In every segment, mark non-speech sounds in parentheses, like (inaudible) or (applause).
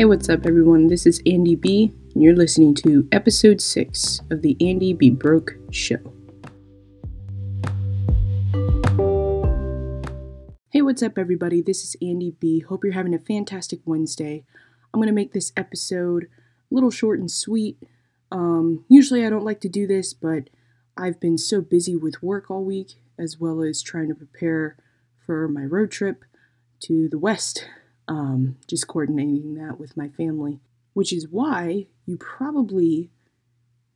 Hey, what's up, everyone? This is Andy B, and you're listening to episode 6 of the Andy B. Broke Show. Hey, what's up, everybody? This is Andy B. Hope you're having a fantastic Wednesday. I'm going to make this episode a little short and sweet. Um, usually, I don't like to do this, but I've been so busy with work all week, as well as trying to prepare for my road trip to the West (laughs) um, just coordinating that with my family, which is why you probably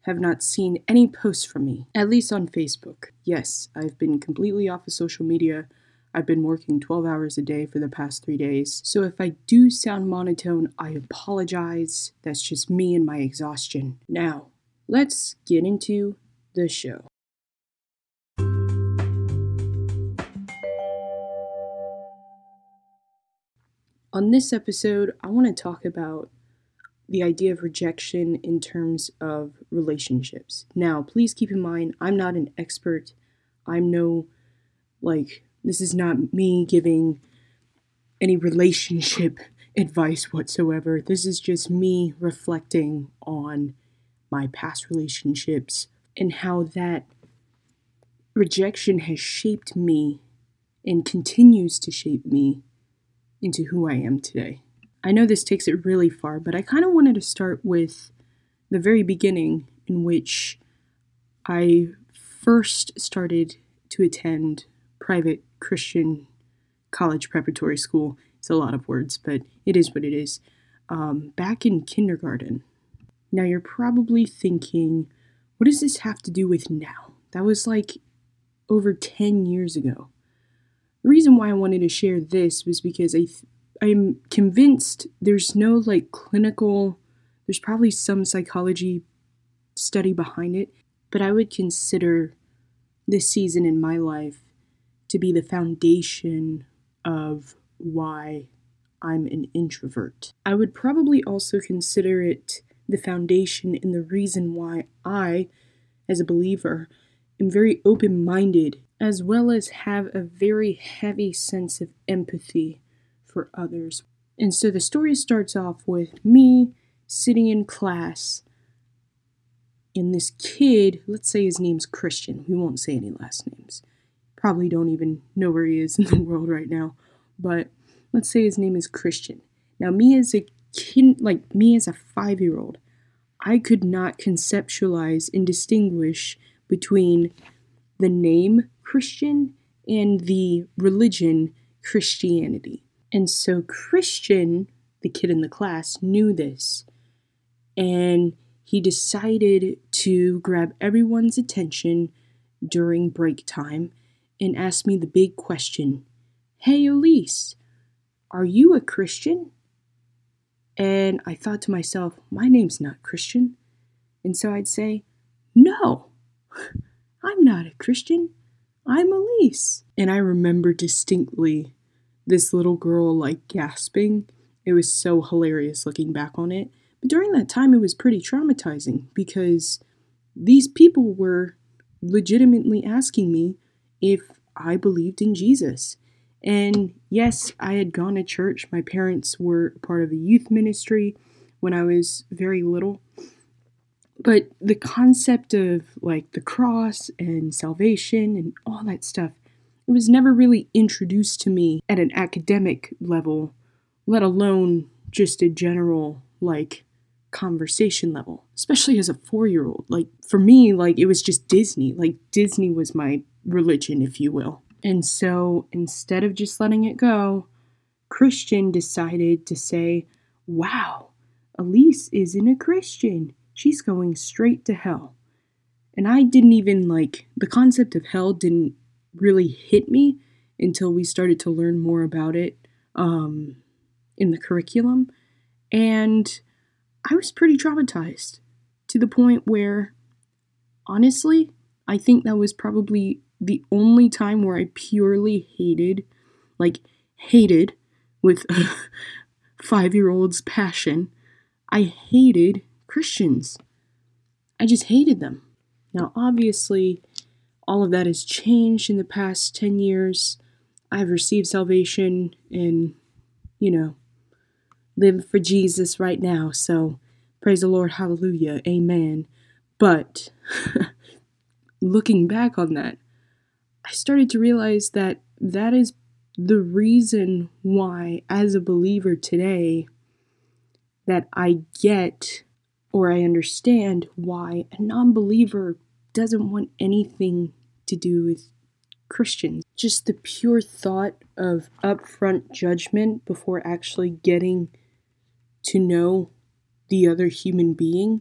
have not seen any posts from me, at least on Facebook. Yes, I've been completely off of social media. I've been working 12 hours a day for the past three days. So if I do sound monotone, I apologize. That's just me and my exhaustion. Now, let's get into the show. On this episode, I want to talk about the idea of rejection in terms of relationships. Now, please keep in mind, I'm not an expert. I'm no, like, this is not me giving any relationship (laughs) advice whatsoever. This is just me reflecting on my past relationships and how that rejection has shaped me and continues to shape me into who I am today. I know this takes it really far, but I kind of wanted to start with the very beginning in which I first started to attend private Christian college preparatory school. It's a lot of words, but it is what it is. Um, back in kindergarten. Now you're probably thinking, what does this have to do with now? That was like over 10 years ago. The reason why I wanted to share this was because I th- I'm convinced there's no like clinical there's probably some psychology study behind it, but I would consider this season in my life to be the foundation of why I'm an introvert. I would probably also consider it the foundation and the reason why I, as a believer, am very open minded as well as have a very heavy sense of empathy for others. And so the story starts off with me sitting in class, and this kid, let's say his name's Christian, we won't say any last names. Probably don't even know where he is in the (laughs) world right now, but let's say his name is Christian. Now, me as a kid, like me as a five year old, I could not conceptualize and distinguish between the name Christian and the religion Christianity. And so Christian, the kid in the class, knew this. And he decided to grab everyone's attention during break time and ask me the big question Hey, Elise, are you a Christian? And I thought to myself, my name's not Christian. And so I'd say, No, (laughs) I'm not a Christian. I'm Elise. And I remember distinctly this little girl like gasping. It was so hilarious looking back on it. But during that time, it was pretty traumatizing because these people were legitimately asking me if I believed in Jesus. And yes, I had gone to church. My parents were part of a youth ministry when I was very little. But the concept of like the cross and salvation and all that stuff, it was never really introduced to me at an academic level, let alone just a general like conversation level, especially as a four year old. Like for me, like it was just Disney. Like Disney was my religion, if you will. And so instead of just letting it go, Christian decided to say, Wow, Elise isn't a Christian she's going straight to hell. And I didn't even like the concept of hell didn't really hit me until we started to learn more about it um, in the curriculum. And I was pretty traumatized to the point where, honestly, I think that was probably the only time where I purely hated, like, hated with (laughs) a five year old's passion. I hated Christians. I just hated them. Now, obviously, all of that has changed in the past 10 years. I've received salvation and, you know, live for Jesus right now. So praise the Lord, hallelujah, amen. But (laughs) looking back on that, I started to realize that that is the reason why, as a believer today, that I get or I understand why a non believer doesn't want anything to do with Christians. Just the pure thought of upfront judgment before actually getting to know the other human being,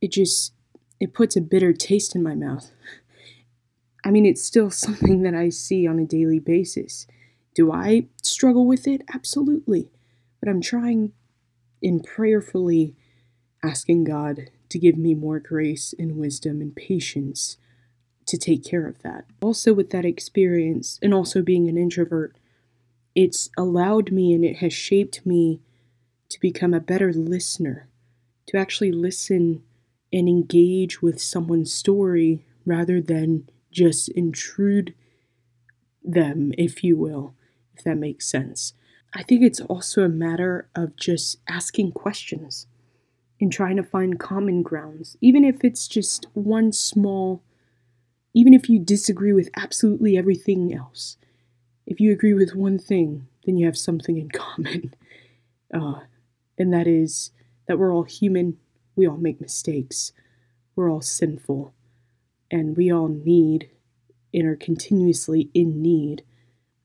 it just it puts a bitter taste in my mouth. I mean, it's still (laughs) something that I see on a daily basis. Do I struggle with it? Absolutely. But I'm trying in prayerfully asking God to give me more grace and wisdom and patience to take care of that. Also, with that experience, and also being an introvert, it's allowed me and it has shaped me to become a better listener, to actually listen and engage with someone's story rather than just intrude them, if you will, if that makes sense. I think it's also a matter of just asking questions and trying to find common grounds, even if it's just one small, even if you disagree with absolutely everything else. If you agree with one thing, then you have something in (laughs) common. Uh, and that is that we're all human, we all make mistakes, we're all sinful, and we all need and are continuously in need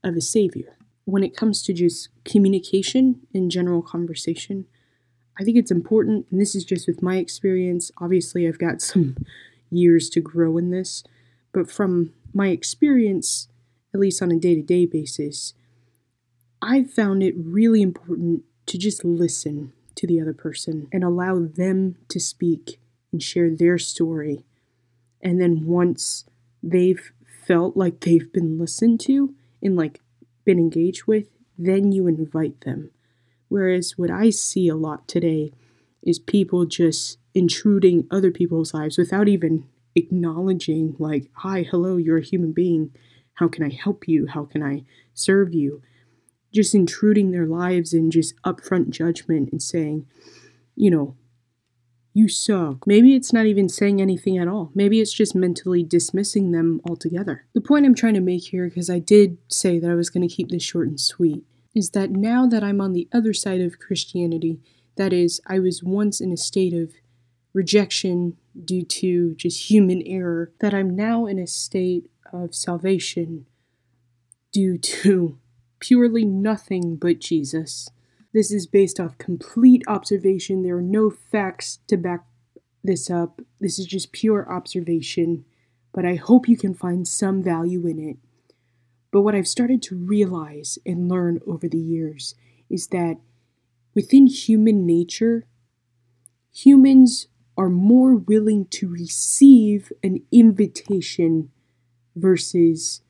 of a Savior. When it comes to just communication and general conversation, I think it's important, and this is just with my experience. Obviously, I've got (laughs) some years to grow in this, but from my experience, at least on a day to day basis, I've found it really important to just listen to the other person and allow them to speak and share their story. And then once they've felt like they've been listened to and like been engaged with, then you invite them. Whereas what I see a lot today is people just intruding other people's lives without even acknowledging, like, hi, hello, you're a human being. How can I help you? How can I serve you? Just intruding their lives and just upfront judgment and saying, you know, you suck. Maybe it's not even saying anything at all. Maybe it's just mentally dismissing them altogether. The point I'm trying to make here, because I did say that I was going to keep this short and sweet, is that now that I'm on the other side of Christianity, that is, I was once in a state of rejection due to just human error, that I'm now in a state of salvation due to purely nothing but Jesus. This is based off complete observation. There are no facts to back this up. This is just pure observation, but I hope you can find some value in it. But what I've started to realize and learn over the years is that within human nature, humans are more willing to receive an invitation versus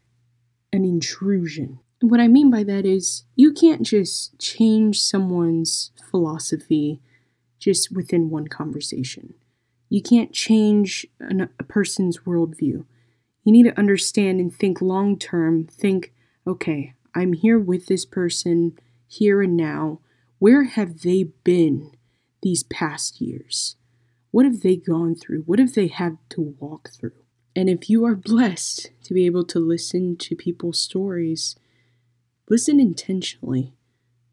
an intrusion what I mean by that is you can't just change someone's philosophy just within one conversation. You can't change an, a person's worldview. You need to understand and think long term. Think, okay, I'm here with this person here and now. Where have they been these past years? What have they gone through? What have they had to walk through? And if you are blessed to be able to listen to people's stories, Listen intentionally.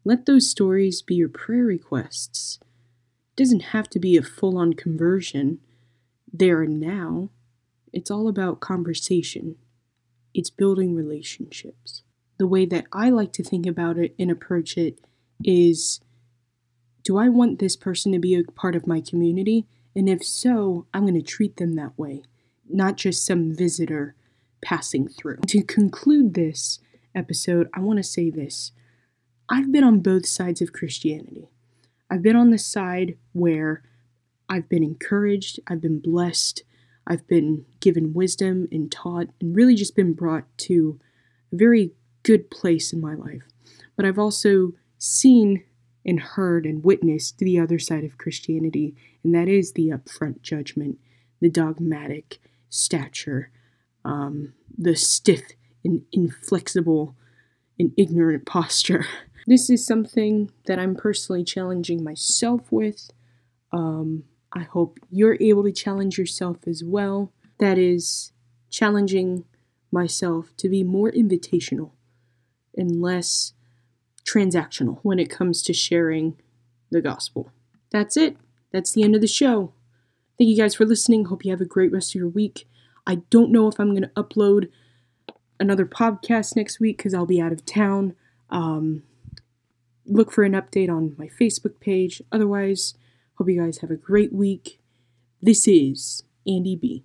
Let those stories be your prayer requests. It doesn't have to be a full on conversion there and now. It's all about conversation, it's building relationships. The way that I like to think about it and approach it is do I want this person to be a part of my community? And if so, I'm going to treat them that way, not just some visitor passing through. To conclude this, episode, I want to say this. I've been on both sides of Christianity. I've been on the side where I've been encouraged, I've been blessed, I've been given wisdom and taught, and really just been brought to a very good place in my life. But I've also seen and heard and witnessed the other side of Christianity, and that is the upfront judgment, the dogmatic stature, um, the stiff and inflexible and ignorant posture. (laughs) This is something that I'm personally challenging myself with. Um, I hope you're able to challenge yourself as well. That is, challenging myself to be more invitational and less transactional when it comes to sharing the gospel. That's it. That's the end of the show. Thank you guys for listening. Hope you have a great rest of your week. I don't know if I'm going to upload another podcast next week because I'll be out of town. Um, look for an update on my Facebook page. Otherwise, hope you guys have a great week. This is Andy B.